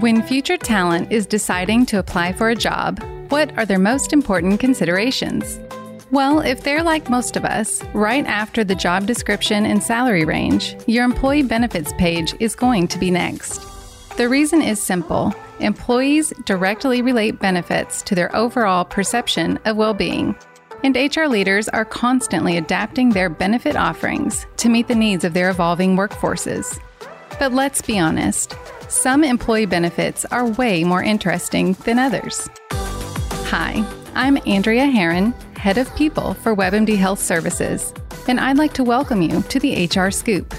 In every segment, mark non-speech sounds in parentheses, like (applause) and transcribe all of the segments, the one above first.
When future talent is deciding to apply for a job, what are their most important considerations? Well, if they're like most of us, right after the job description and salary range, your employee benefits page is going to be next. The reason is simple employees directly relate benefits to their overall perception of well being. And HR leaders are constantly adapting their benefit offerings to meet the needs of their evolving workforces. But let's be honest, some employee benefits are way more interesting than others. Hi, I'm Andrea Herron, Head of People for WebMD Health Services, and I'd like to welcome you to the HR Scoop.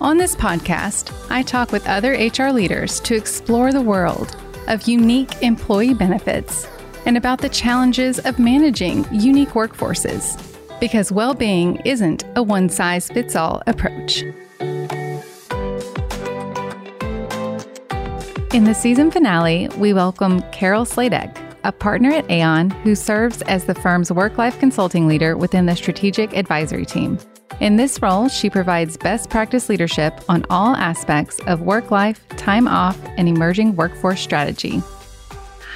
On this podcast, I talk with other HR leaders to explore the world of unique employee benefits and about the challenges of managing unique workforces, because well being isn't a one size fits all approach. In the season finale, we welcome Carol Sladek, a partner at Aon who serves as the firm's work life consulting leader within the strategic advisory team. In this role, she provides best practice leadership on all aspects of work life, time off, and emerging workforce strategy.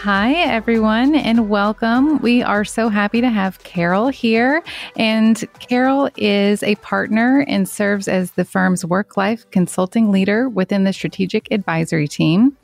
Hi, everyone, and welcome. We are so happy to have Carol here. And Carol is a partner and serves as the firm's work life consulting leader within the strategic advisory team.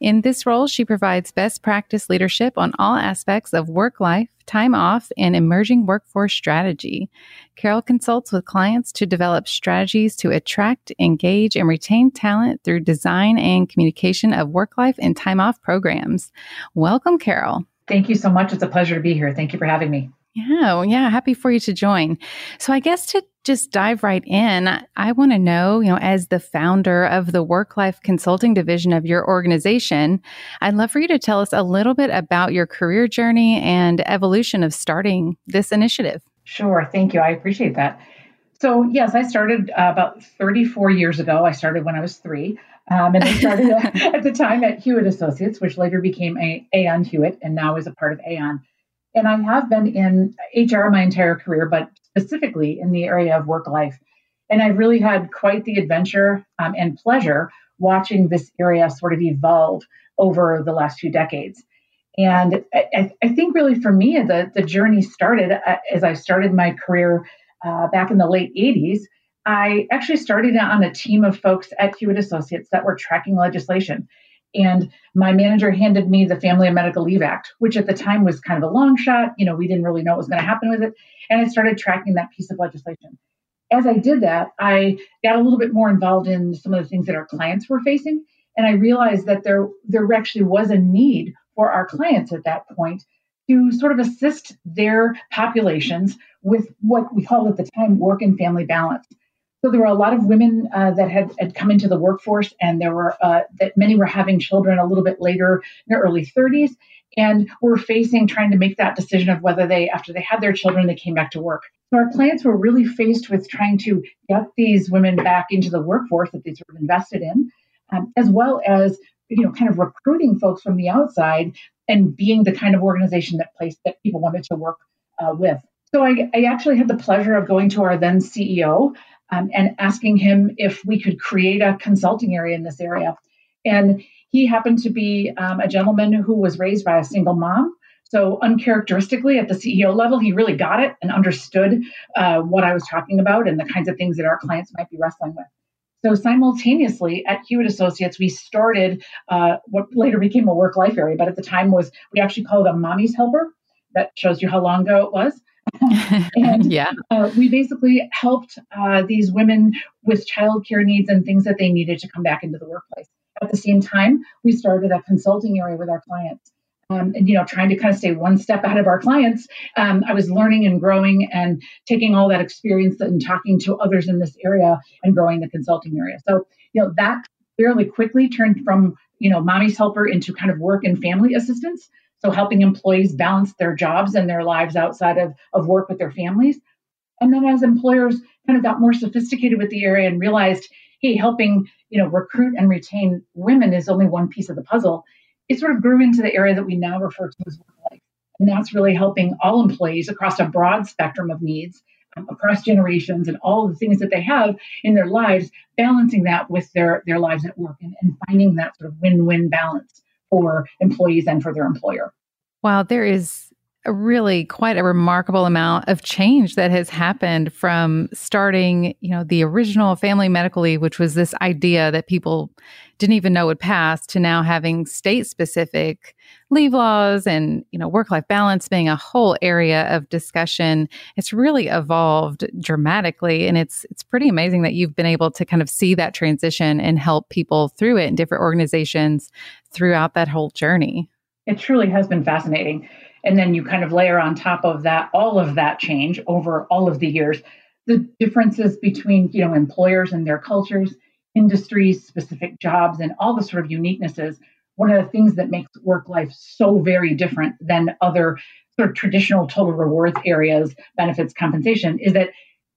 In this role, she provides best practice leadership on all aspects of work life, time off, and emerging workforce strategy. Carol consults with clients to develop strategies to attract, engage, and retain talent through design and communication of work life and time off programs. Welcome, Carol. Thank you so much. It's a pleasure to be here. Thank you for having me. Yeah, well, yeah, happy for you to join. So I guess to just dive right in, I want to know, you know, as the founder of the work life consulting division of your organization, I'd love for you to tell us a little bit about your career journey and evolution of starting this initiative. Sure, thank you. I appreciate that. So, yes, I started uh, about 34 years ago. I started when I was three. Um, and I started (laughs) at the time at Hewitt Associates, which later became a- Aon Hewitt and now is a part of Aon. And I have been in HR my entire career, but specifically in the area of work life. And I've really had quite the adventure um, and pleasure watching this area sort of evolve over the last few decades. And I, I think really for me, the, the journey started uh, as I started my career uh, back in the late 80s. I actually started on a team of folks at Hewitt Associates that were tracking legislation. And my manager handed me the Family and Medical Leave Act, which at the time was kind of a long shot. You know, we didn't really know what was going to happen with it. And I started tracking that piece of legislation. As I did that, I got a little bit more involved in some of the things that our clients were facing. And I realized that there, there actually was a need for our clients at that point to sort of assist their populations with what we called at the time work and family balance. So there were a lot of women uh, that had, had come into the workforce, and there were uh, that many were having children a little bit later in their early 30s, and were facing trying to make that decision of whether they, after they had their children, they came back to work. So our clients were really faced with trying to get these women back into the workforce that they sort of invested in, um, as well as you know, kind of recruiting folks from the outside and being the kind of organization that place that people wanted to work uh, with. So I, I, actually had the pleasure of going to our then CEO um, and asking him if we could create a consulting area in this area. And he happened to be um, a gentleman who was raised by a single mom. So, uncharacteristically, at the CEO level, he really got it and understood uh, what I was talking about and the kinds of things that our clients might be wrestling with. So, simultaneously at Hewitt Associates, we started uh, what later became a work life area, but at the time was we actually called a mommy's helper. That shows you how long ago it was. And yeah. Uh, we basically helped uh, these women with childcare needs and things that they needed to come back into the workplace. At the same time, we started a consulting area with our clients. Um, and you know, trying to kind of stay one step ahead of our clients, um, I was learning and growing and taking all that experience and talking to others in this area and growing the consulting area. So you know that fairly quickly turned from you know mommy's helper into kind of work and family assistance so helping employees balance their jobs and their lives outside of, of work with their families. And then as employers kind of got more sophisticated with the area and realized, hey, helping, you know, recruit and retain women is only one piece of the puzzle, it sort of grew into the area that we now refer to as work life. And that's really helping all employees across a broad spectrum of needs um, across generations and all the things that they have in their lives, balancing that with their, their lives at work and, and finding that sort of win win balance for employees and for their employer. Wow, there is a really quite a remarkable amount of change that has happened from starting, you know, the original family medical leave, which was this idea that people didn't even know would pass, to now having state specific leave laws and, you know, work life balance being a whole area of discussion. It's really evolved dramatically. And it's it's pretty amazing that you've been able to kind of see that transition and help people through it in different organizations throughout that whole journey. It truly has been fascinating and then you kind of layer on top of that all of that change over all of the years the differences between you know employers and their cultures industries specific jobs and all the sort of uniquenesses one of the things that makes work life so very different than other sort of traditional total rewards areas benefits compensation is that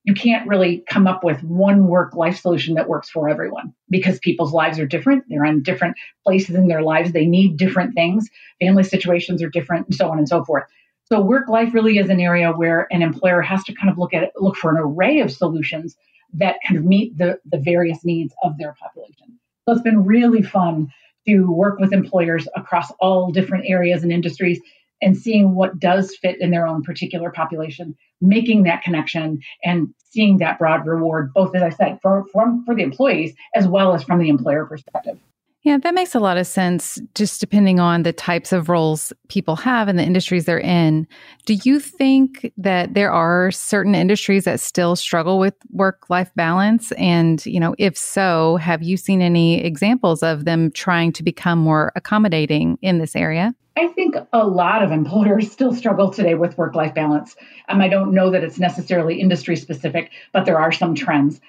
you can't really come up with one work life solution that works for everyone because people's lives are different. They're in different places in their lives. They need different things. Family situations are different, and so on and so forth. So work life really is an area where an employer has to kind of look at it, look for an array of solutions that kind of meet the, the various needs of their population. So it's been really fun to work with employers across all different areas and industries and seeing what does fit in their own particular population, making that connection and seeing that broad reward, both as I said, for, for, for the employees as well as from the employer perspective. Yeah, that makes a lot of sense, just depending on the types of roles people have and the industries they're in. Do you think that there are certain industries that still struggle with work life balance? And, you know, if so, have you seen any examples of them trying to become more accommodating in this area? I think a lot of employers (laughs) still struggle today with work life balance. Um, I don't know that it's necessarily industry specific, but there are some trends.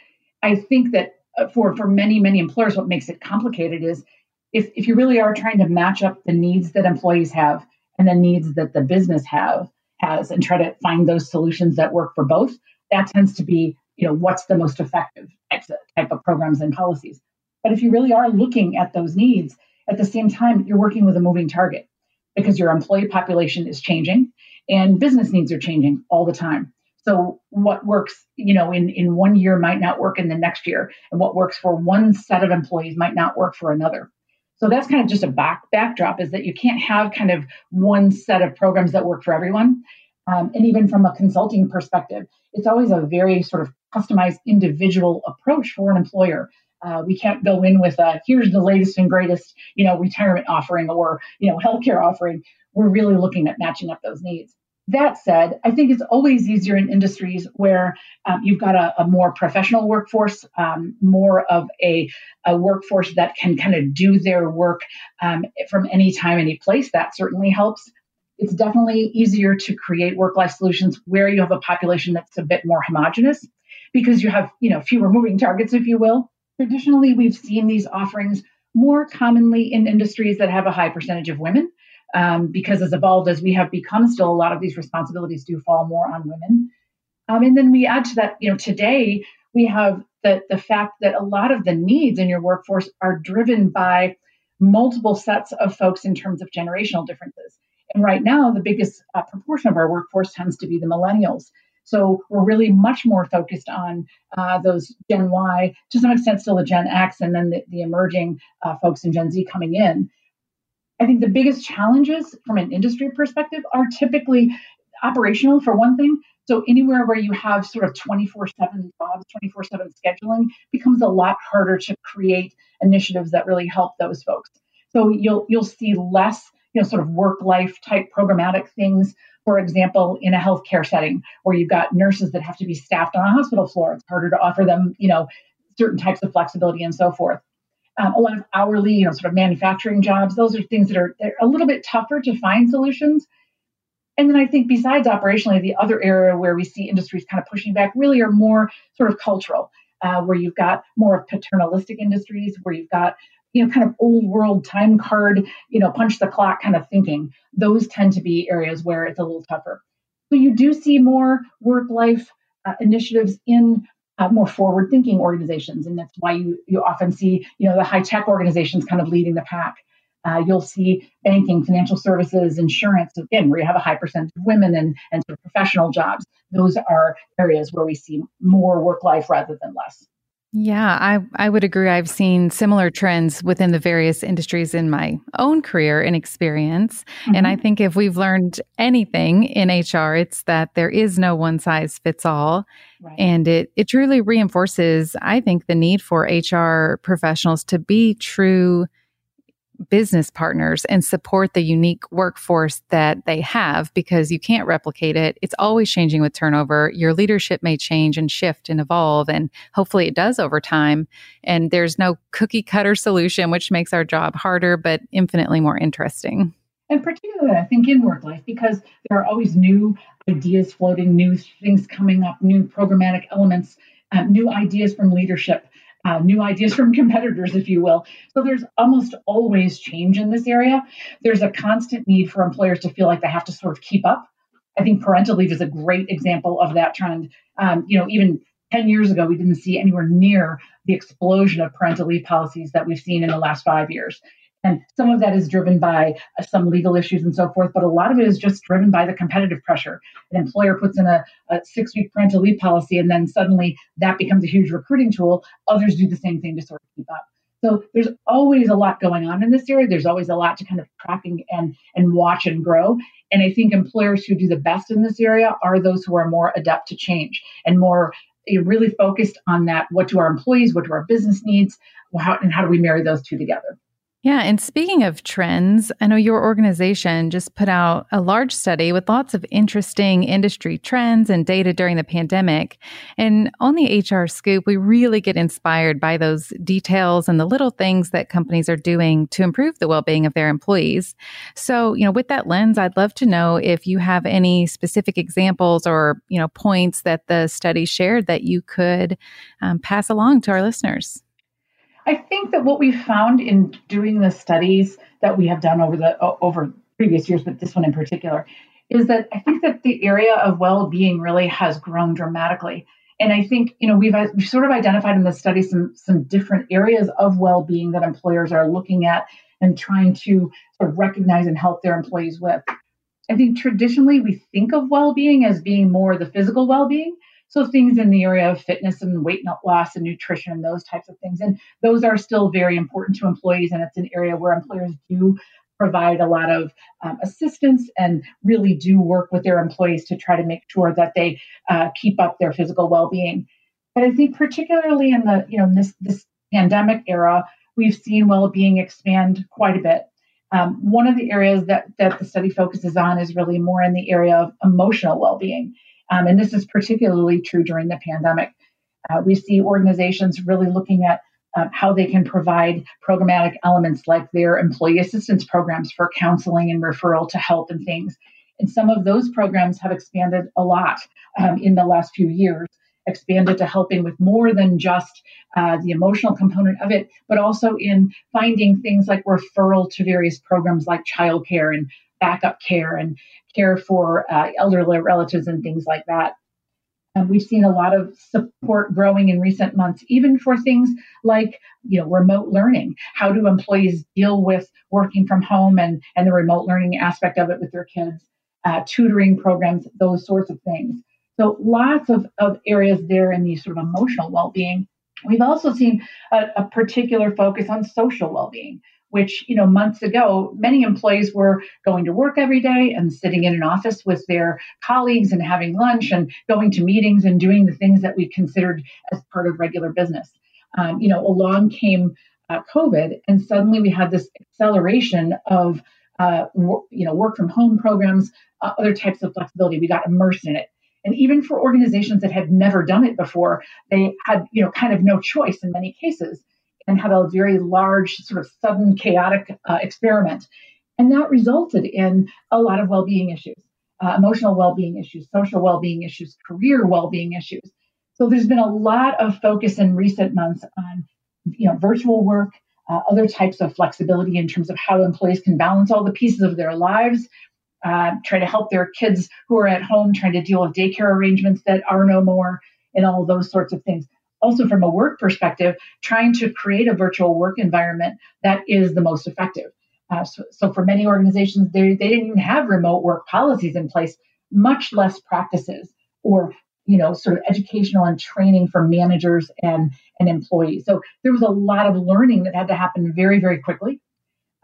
I think that Uh, for, for many, many employers, what makes it complicated is if, if you really are trying to match up the needs that employees have and the needs that the business have has and try to find those solutions that work for both, that tends to be, you know, what's the most effective type of programs and policies. But if you really are looking at those needs, at the same time, you're working with a moving target because your employee population is changing and business needs are changing all the time. So what works, you know, in, in one year might not work in the next year. And what works for one set of employees might not work for another. So that's kind of just a back backdrop is that you can't have kind of one set of programs that work for everyone. Um, and even from a consulting perspective, it's always a very sort of customized individual approach for an employer. Uh, we can't go in with a here's the latest and greatest, you know, retirement offering or you know healthcare offering. We're really looking at matching up those needs. That said, I think it's always easier in industries where um, you've got a, a, more professional workforce, um, more of a, a, workforce that can kind of do their work um, from any time, any place. That certainly helps. It's definitely easier to create work life solutions where you have a population that's a bit more homogenous because you have you know fewer moving targets, if you will. Traditionally, we've seen these offerings more commonly in industries that have a high percentage of women, um, because as evolved as we have become, still a lot of these responsibilities do fall more on women. Um, and then we add to that, you know, today we have the, the fact that a lot of the needs in your workforce are driven by multiple sets of folks in terms of generational differences. And right now, the biggest uh, proportion of our workforce tends to be the millennials. So we're really much more focused on uh, those Gen Y, to some extent, still the Gen X, and then the, the emerging uh, folks in Gen Z coming in. I think the biggest challenges from an industry perspective are typically operational, for one thing. So anywhere where you have sort of 24/7 jobs, 24/7 scheduling becomes a lot harder to create initiatives that really help those folks. So you'll you'll see less, you know, sort of work life type programmatic things for example, in a healthcare setting where you've got nurses that have to be staffed on a hospital floor, it's harder to offer them, you know, certain types of flexibility and so forth. Um, a lot of hourly, you know, sort of manufacturing jobs. Those are things that are a little bit tougher to find solutions. And then I think besides operationally, the other area where we see industries kind of pushing back really are more sort of cultural, uh, where you've got more of paternalistic industries, where you've got you know, kind of old world time card, you know, punch the clock kind of thinking. Those tend to be areas where it's a little tougher. So you do see more work life uh, initiatives in uh, more forward thinking organizations. And that's why you, you often see, you know, the high tech organizations kind of leading the pack. Uh, you'll see banking, financial services, insurance, again, where you have a high percentage of women and, and sort of professional jobs. Those are areas where we see more work life rather than less. Yeah, I, I would agree. I've seen similar trends within the various industries in my own career and experience. Mm-hmm. And I think if we've learned anything in HR, it's that there is no one size fits all. Right. And it, it truly reinforces, I think, the need for HR professionals to be true business partners and support the unique workforce that they have because you can't replicate it. It's always changing with turnover. Your leadership may change and shift and evolve, and hopefully it does over time. And there's no cookie cutter solution, which makes our job harder, but infinitely more interesting. And particularly, I think, in work life, because there are always new ideas floating, new things coming up, new programmatic elements, uh, new ideas from leadership uh, new ideas from (laughs) competitors, if you will. So there's almost always change in this area. There's a constant need for employers to feel like they have to sort of keep up. I think parental leave is a great example of that trend. Um, you know, even 10 years ago, we didn't see anywhere near the explosion of parental leave policies that we've seen in the last five years. And some of that is driven by uh, some legal issues and so forth, but a lot of it is just driven by the competitive pressure. An employer puts in a, a six week parental leave policy, and then suddenly that becomes a huge recruiting tool. Others do the same thing to sort of keep up. So there's always a lot going on in this area. There's always a lot to kind of track and, and, watch and grow. And I think employers who do the best in this area are those who are more adept to change and more really focused on that. What do our employees, what do our business needs, how, and how do we marry those two together? Yeah. And speaking of trends, I know your organization just put out a large study with lots of interesting industry trends and data during the pandemic. And on the HR Scoop, we really get inspired by those details and the little things that companies are doing to improve the well being of their employees. So, you know, with that lens, I'd love to know if you have any specific examples or, you know, points that the study shared that you could um, pass along to our listeners. I think that what we found in doing the studies that we have done over the over previous years, but this one in particular, is that I think that the area of well-being really has grown dramatically. And I think you know we've, uh, we've sort of identified in the study some some different areas of well-being that employers are looking at and trying to sort of recognize and help their employees with. I think traditionally we think of well-being as being more the physical well-being, so things in the area of fitness and weight loss and nutrition, and those types of things. And those are still very important to employees. And it's an area where employers do provide a lot of um, assistance and really do work with their employees to try to make sure that they uh, keep up their physical well-being. But I think particularly in the you know this this pandemic era, we've seen well-being expand quite a bit. Um, one of the areas that that the study focuses on is really more in the area of emotional well-being. Um, and this is particularly true during the pandemic. Uh, we see organizations really looking at uh, how they can provide programmatic elements like their employee assistance programs for counseling and referral to help and things. And some of those programs have expanded a lot um, in the last few years, expanded to helping with more than just uh, the emotional component of it, but also in finding things like referral to various programs like childcare and backup care and care for uh, elderly relatives and things like that. And we've seen a lot of support growing in recent months, even for things like, you know, remote learning. How do employees deal with working from home and, and the remote learning aspect of it with their kids? Uh, tutoring programs, those sorts of things. So lots of, of areas there in the sort of emotional well-being. We've also seen a, a particular focus on social well-being which you know months ago many employees were going to work every day and sitting in an office with their colleagues and having lunch and going to meetings and doing the things that we considered as part of regular business. Um, you know along came uh, covid and suddenly we had this acceleration of uh, you know work from home programs uh, other types of flexibility. We got immersed in it. And even for organizations that had never done it before they had you know kind of no choice in many cases and had a very large, sort of sudden, chaotic uh, experiment. And that resulted in a lot of well being issues, uh, emotional well being issues, social well being issues, career well being issues. So there's been a lot of focus in recent months on you know, virtual work, uh, other types of flexibility in terms of how employees can balance all the pieces of their lives, uh, try to help their kids who are at home, trying to deal with daycare arrangements that are no more, and all those sorts of things also from a work perspective, trying to create a virtual work environment that is the most effective. Uh, so, so, for many organizations, they, they didn't even have remote work policies in place, much less practices or you know sort of educational and training for managers and, and employees. So there was a lot of learning that had to happen very, very quickly.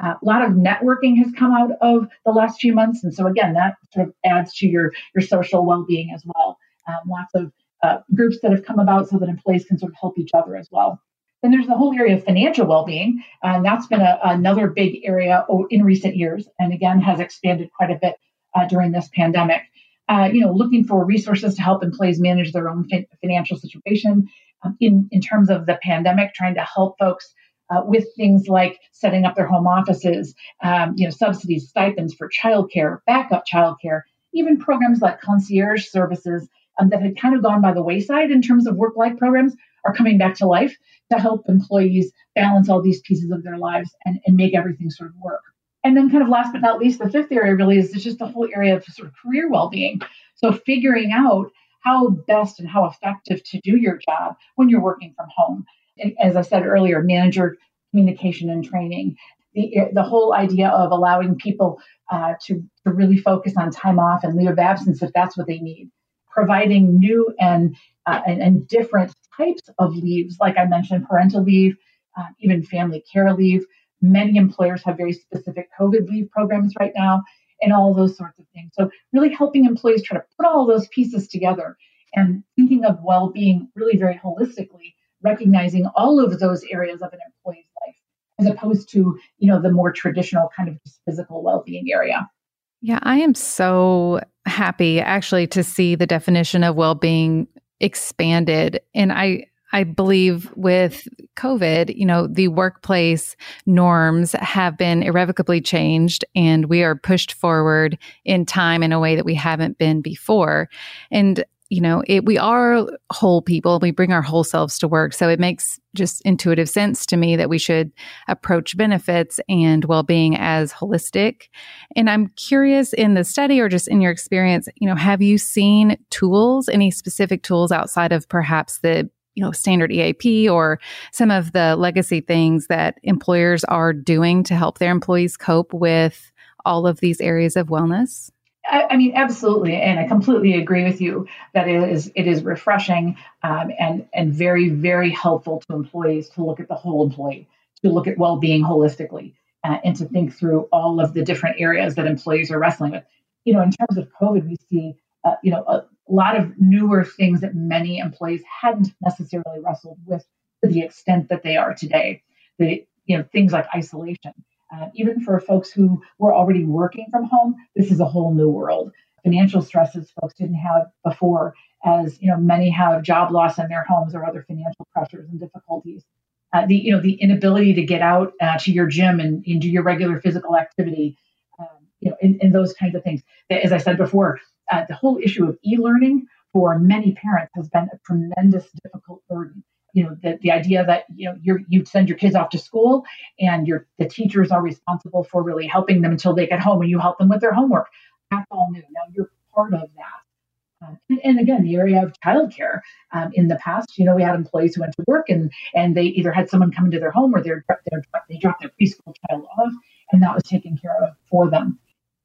Uh, a lot of networking has come out of the last few months, and so again, that sort of adds to your your social well-being as well. Um, lots of uh, groups that have come about so that employees can sort of help each other as well. Then there's the whole area of financial well-being, and that's been a, another big area in recent years, and again has expanded quite a bit uh, during this pandemic. Uh, you know, looking for resources to help employees manage their own fin- financial situation. Um, in in terms of the pandemic, trying to help folks uh, with things like setting up their home offices, um, you know, subsidies, stipends for childcare, backup childcare, even programs like concierge services um, that had kind of gone by the wayside in terms of work life programs are coming back to life to help employees balance all these pieces of their lives and, and make everything sort of work. And then, kind of last but not least, the fifth area really is just the whole area of sort of career well being. So, figuring out how best and how effective to do your job when you're working from home. And as I said earlier, manager communication and training. The, the whole idea of allowing people uh, to, to really focus on time off and leave of absence if that's what they need providing new and, uh, and, and, different types of leaves, like I mentioned, parental leave, uh, even family care leave. Many employers have very specific COVID leave programs right now, and all those sorts of things. So, really helping employees try to put all those pieces together and thinking of well being really very holistically, recognizing all of those areas of an employee's life, as opposed to you know the more traditional kind of physical well being area. Yeah, I am so happy actually to see the definition of well-being expanded and I I believe with COVID, you know, the workplace norms have been irrevocably changed and we are pushed forward in time in a way that we haven't been before. And you know, it, we are whole people. We bring our whole selves to work. So it makes just intuitive sense to me that we should approach benefits and well being as holistic. And I'm curious in the study or just in your experience, you know, have you seen tools, any specific tools outside of perhaps the you know standard EAP or some of the legacy things that employers are doing to help their employees cope with all of these areas of wellness? I, I, mean, absolutely, and I completely agree with you that it is it is refreshing um, and and very very helpful to employees to look at the whole employee, to look at well being holistically, uh, and to think through all of the different areas that employees are wrestling with. You know, in terms of COVID, we see uh, you know a lot of newer things that many employees hadn't necessarily wrestled with to the extent that they are today. The you know things like isolation uh, even for folks who were already working from home, this is a whole new world. Financial stresses folks didn't have before, as you know, many have job loss in their homes or other financial pressures and difficulties. Uh, the you know the inability to get out uh, to your gym and, and, do your regular physical activity, um, you know, and, and, those kinds of things. As I said before, uh, the whole issue of e-learning for many parents has been a tremendous difficult burden you know the, the idea that you know you you send your kids off to school and your the teachers are responsible for really helping them until they get home and you help them with their homework. That's all new. Now you're part of that. Um, and, and, again the area of childcare um, in the past you know we had employees who went to work and and they either had someone come into their home or they're, they're, they dropped their preschool child off and that was taken care of for them.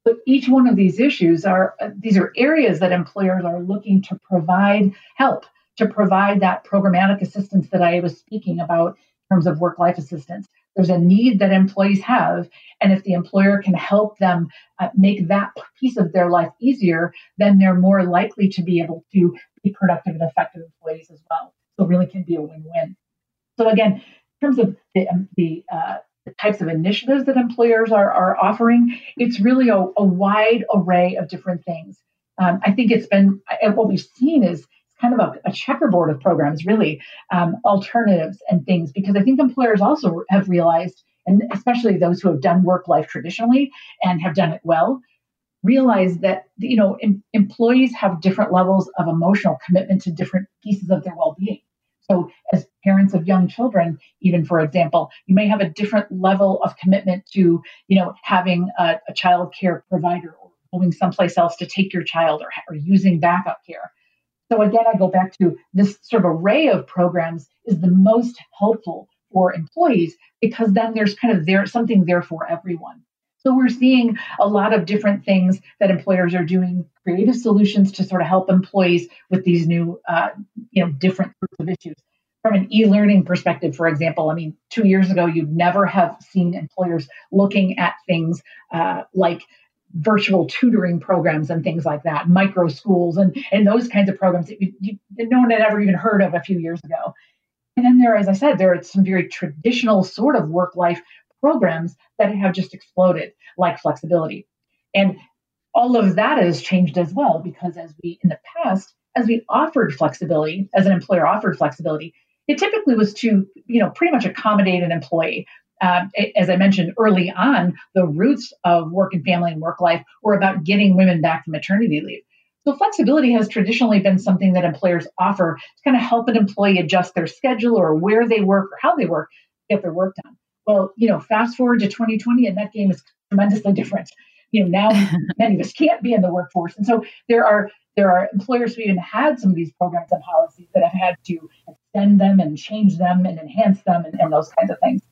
But each one of these issues are uh, these are areas that employers are looking to provide help to provide that programmatic assistance that I was speaking about in terms of work life assistance. There's a need that employees have. And if the employer can help them uh, make that piece of their life easier, then they're more likely to be able to be productive and effective employees as well. So really can be a win win. So, again, in terms of the, um, the, uh, the types of initiatives that employers are, are offering, it's really a, a wide array of different things. Um, I think it's been what we've seen is kind of a, a checkerboard of programs, really, um, alternatives and things, because I think employers also have realized, and especially those who have done work life traditionally and have done it well, realize that you know em- employees have different levels of emotional commitment to different pieces of their well-being. So, as parents of young children, even for example, you may have a different level of commitment to, you know, having a, a child care provider or going someplace else to take your child or, or using backup care. So again, I go back to this sort of array of programs is the most helpful for employees because then there's kind of there something there for everyone. So we're seeing a lot of different things that employers are doing, creative solutions to sort of help employees with these new, uh, you know, different sorts of issues. From an e-learning perspective, for example, I mean, two years ago, you'd never have seen employers looking at things uh, like virtual tutoring programs and things like that, micro schools and, and those kinds of programs that you, you, no one had ever even heard of a few years ago. And then there, as I said, there are some very traditional sort of work life programs that have just exploded, like flexibility. And all of that has changed as well because as we in the past, as we offered flexibility, as an employer offered flexibility, it typically was to, you know, pretty much accommodate an employee. Um, as I mentioned early on, the roots of work and family and work life were about getting women back from maternity leave. So flexibility has traditionally been something that employers offer to kind of help an employee adjust their schedule or where they work or how they work, get their work done. Well, you know, fast forward to 2020, and that game is tremendously different. You know, now (laughs) many of us can't be in the workforce, and so there are there are employers who even had some of these programs and policies that have had to extend them and change them and enhance them and, and those kinds of things.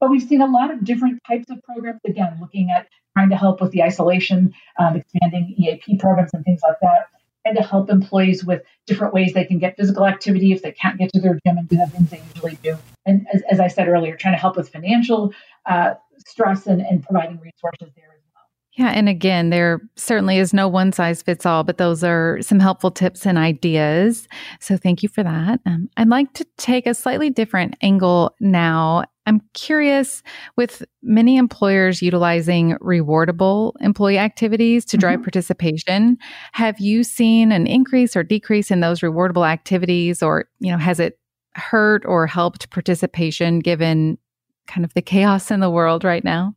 But we've seen a lot of different types of programs, again, looking at trying to help with the isolation, um, expanding EAP programs and things like that and to help employees with different ways they can get physical activity if they can't get to their gym and do the things they usually do. And as, as I said earlier, trying to help with financial uh, stress and, and providing resources there as well. Yeah, and again, there certainly is no one size fits all, but those are some helpful tips and ideas. So thank you for that. Um, I'd like to take a slightly different angle now I'm curious with many employers utilizing rewardable employee activities to drive mm-hmm. participation, have you seen an increase or decrease in those rewardable activities or, you know, has it hurt or helped participation given kind of the chaos in the world right now?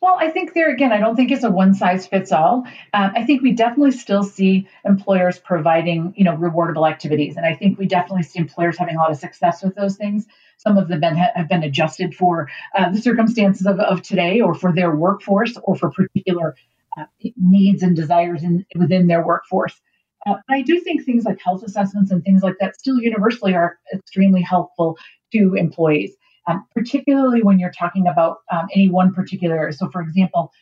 Well, I think there again, I don't think it's a one size fits all. Um, I think we definitely still see employers providing, you know, rewardable activities, and I think we definitely see employers having a lot of success with those things. Some of them have been adjusted for uh, the circumstances of, of today, or for their workforce, or for particular uh, needs and desires in, within their workforce. Uh, I do think things like health assessments and things like that still universally are extremely helpful to employees um, particularly when you're talking about um, any one particular. So, for example,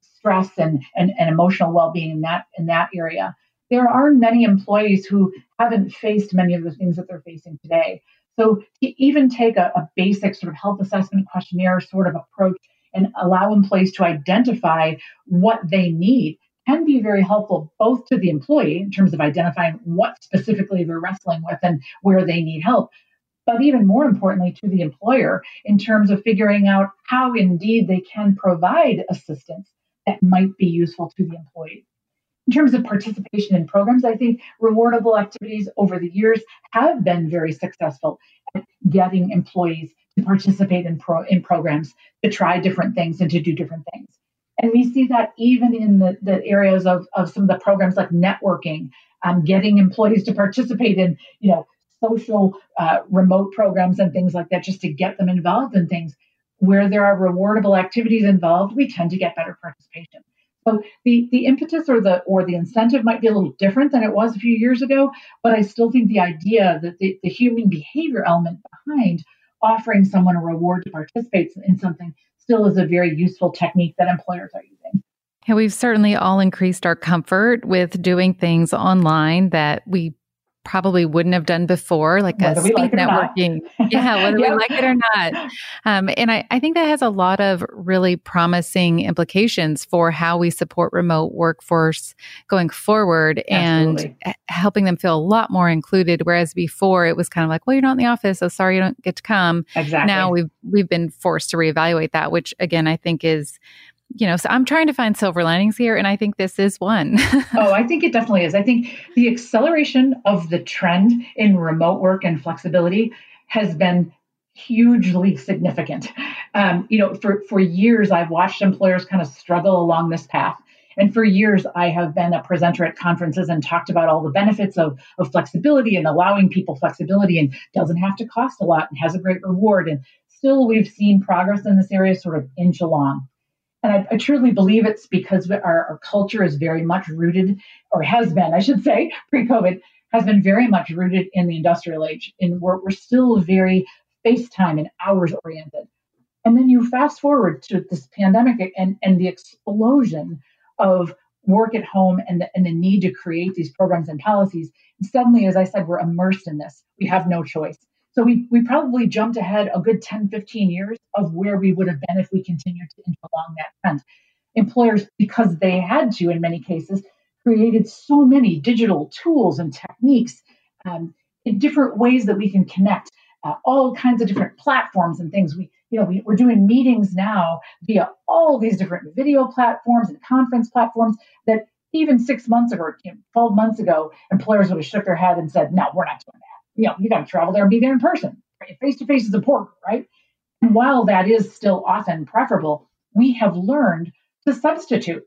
stress and, and, and emotional well-being in that in that area. There are many employees who haven't faced many of the things that they're facing today. So to even take a, a basic sort of health assessment questionnaire sort of approach and allow employees to identify what they need can be very helpful both to the employee in terms of identifying what specifically they're wrestling with and where they need help, but even more importantly to the employer in terms of figuring out how indeed they can provide assistance that might be useful to the employee. In terms of participation in programs, I think rewardable activities over the years have been very successful at getting employees to participate in, pro- in programs, to try different things and to do different things. And we see that even in the, the areas of, of some of the programs like networking, um, getting employees to participate in, you know, social uh, remote programs and things like that just to get them involved in things. Where there are rewardable activities involved we tend to get better participation. So the the impetus or the or the incentive might be a little different than it was a few years ago but i still think the idea that the, the human behavior element behind offering someone a reward to participate in something still is a very useful technique that employers are using. Yeah, we've certainly all increased our comfort with doing things online that we probably wouldn't have done before, like whether a speed like networking. (laughs) yeah, whether we like it or not. Um, and I, I think that has a lot of really promising implications for how we support remote workforce going forward Absolutely. and helping them feel a lot more included. Whereas before it was kind of like, well, you're not in the office, so sorry you don't get to come. Exactly. Now we've we've been forced to reevaluate that, which again I think is you know, so I'm trying to find silver linings here, and I think this is one. (laughs) oh, I think it definitely is. I think the acceleration of the trend in remote work and flexibility has been hugely significant. Um, you know, for for years, I've watched employers kind of struggle along this path. And for years, I have been a presenter at conferences and talked about all the benefits of, of flexibility and allowing people flexibility and doesn't have to cost a lot and has a great reward. And still, we've seen progress in this area sort of inch along. And I, I, truly believe it's because our, our, culture is very much rooted, or has been, I should say, (laughs) pre COVID, has been very much rooted in the industrial age. And we're, we're still very FaceTime and hours oriented. And then you fast forward to this pandemic and, and the explosion of work at home and the, and the need to create these programs and policies. And suddenly, as I said, we're immersed in this. We have no choice. So we, we probably jumped ahead a good 10, 15 years of where we would have been if we continued to along that trend. Employers, because they had to in many cases, created so many digital tools and techniques um, in different ways that we can connect uh, all kinds of different platforms and things. We, you know, we, we're doing meetings now via all these different video platforms and conference platforms that even six months ago, you know, 12 months ago, employers would have shook their head and said, no, we're not doing that. You know, you got to travel there and be there in person. Face to face is important, right? And while that is still often preferable, we have learned to substitute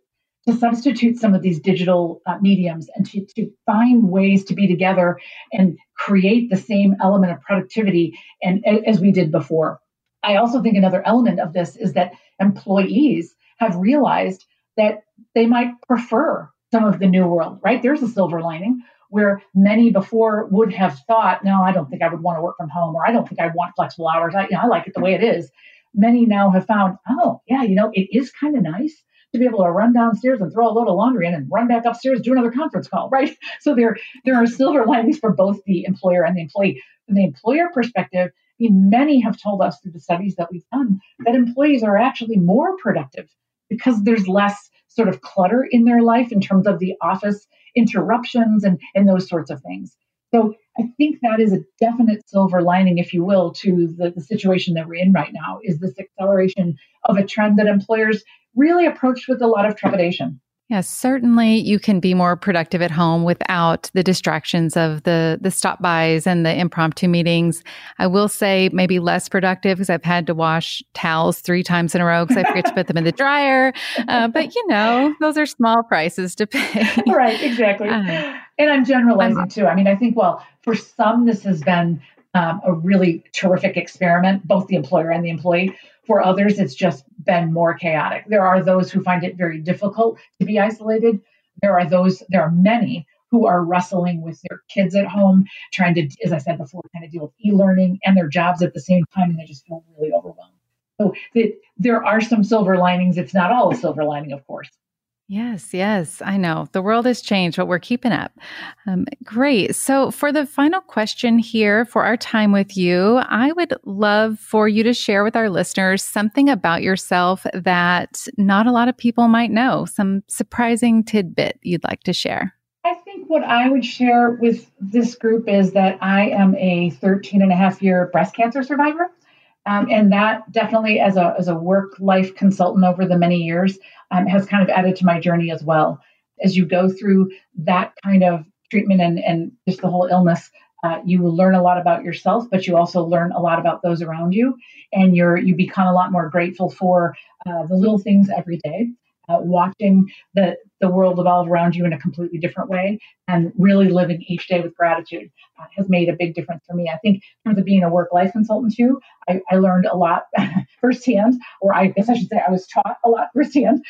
to substitute some of these digital uh, mediums and to, to find ways to be together and create the same element of productivity and as we did before. I also think another element of this is that employees have realized that they might prefer some of the new world, right? There's a silver lining where many before would have thought, no, I don't think I would want to work from home or I don't think I want flexible hours. I, you know, I like it the way it is. Many now have found, oh, yeah, you know, it is kind of nice to be able to run downstairs and throw a load of laundry in and run back upstairs, do another conference call, (laughs) right? So there, there are silver linings for both the employer and the employee. From the employer perspective, I mean, many have told us through the studies that we've done that employees are actually more productive because there's less sort of clutter in their life in terms of the office interruptions and, and those sorts of things. So I think that is a definite silver lining, if you will, to the, the situation that we're in right now is this acceleration of a trend that employers really approached with a lot of trepidation. Yes, certainly you can be more productive at home without the distractions of the the stop bys and the impromptu meetings. I will say maybe less productive because I've had to wash towels three times in a row because I forget to put them in the dryer. Uh, but you know, those are small prices to pay. (laughs) right, exactly. Uh, and I'm generalizing I'm, too. I mean, I think well, for some this has been um, a really terrific experiment, both the employer and the employee. For others, it's just been more chaotic. There are those who find it very difficult to be isolated. There are those, there are many who are wrestling with their kids at home, trying to, as I said before, kind of deal with e learning and their jobs at the same time, and they just feel really overwhelmed. So it, there are some silver linings. It's not all a silver lining, of course. Yes, yes, I know. The world has changed, but we're keeping up. Um, great. So, for the final question here for our time with you, I would love for you to share with our listeners something about yourself that not a lot of people might know, some surprising tidbit you'd like to share. I think what I would share with this group is that I am a 13 and a half year breast cancer survivor. Um, and that definitely, as a, as a work life consultant over the many years, um, has kind of added to my journey as well. As you go through that kind of treatment and, and just the whole illness, uh, you will learn a lot about yourself, but you also learn a lot about those around you, and you're you become a lot more grateful for uh, the little things every day uh, watching the, the world evolve around you in a completely different way and really living each day with gratitude uh, has made a big difference for me. I think in terms of being a work life consultant too, I, I learned a lot (laughs) firsthand, or I guess I should say I was taught a lot firsthand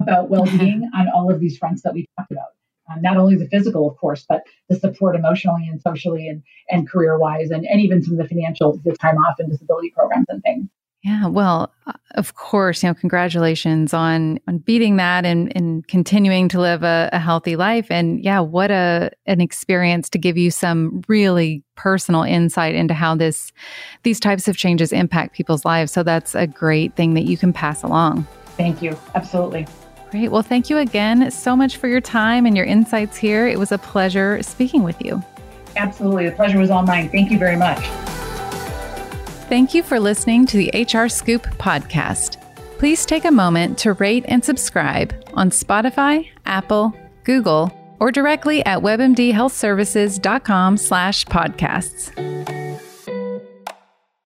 about (laughs) well being on all of these fronts that we talked about. Um, not only the physical, of course, but the support emotionally and socially and, and career wise, and, and even some of the financial, the time off and disability programs and things. Yeah, well, uh, of course, you know, congratulations on on beating that and and continuing to live a, a, healthy life. And yeah, what a an experience to give you some really personal insight into how this these types of changes impact people's lives. So that's a great thing that you can pass along. Thank you. Absolutely. Great. Well, thank you again so much for your time and your insights here. It was a pleasure speaking with you. Absolutely. The pleasure was all mine. Thank you very much. Thank you for listening to the HR Scoop podcast. Please take a moment to rate and subscribe on Spotify, Apple, Google, or directly at webmdhealthservices.com slash podcasts.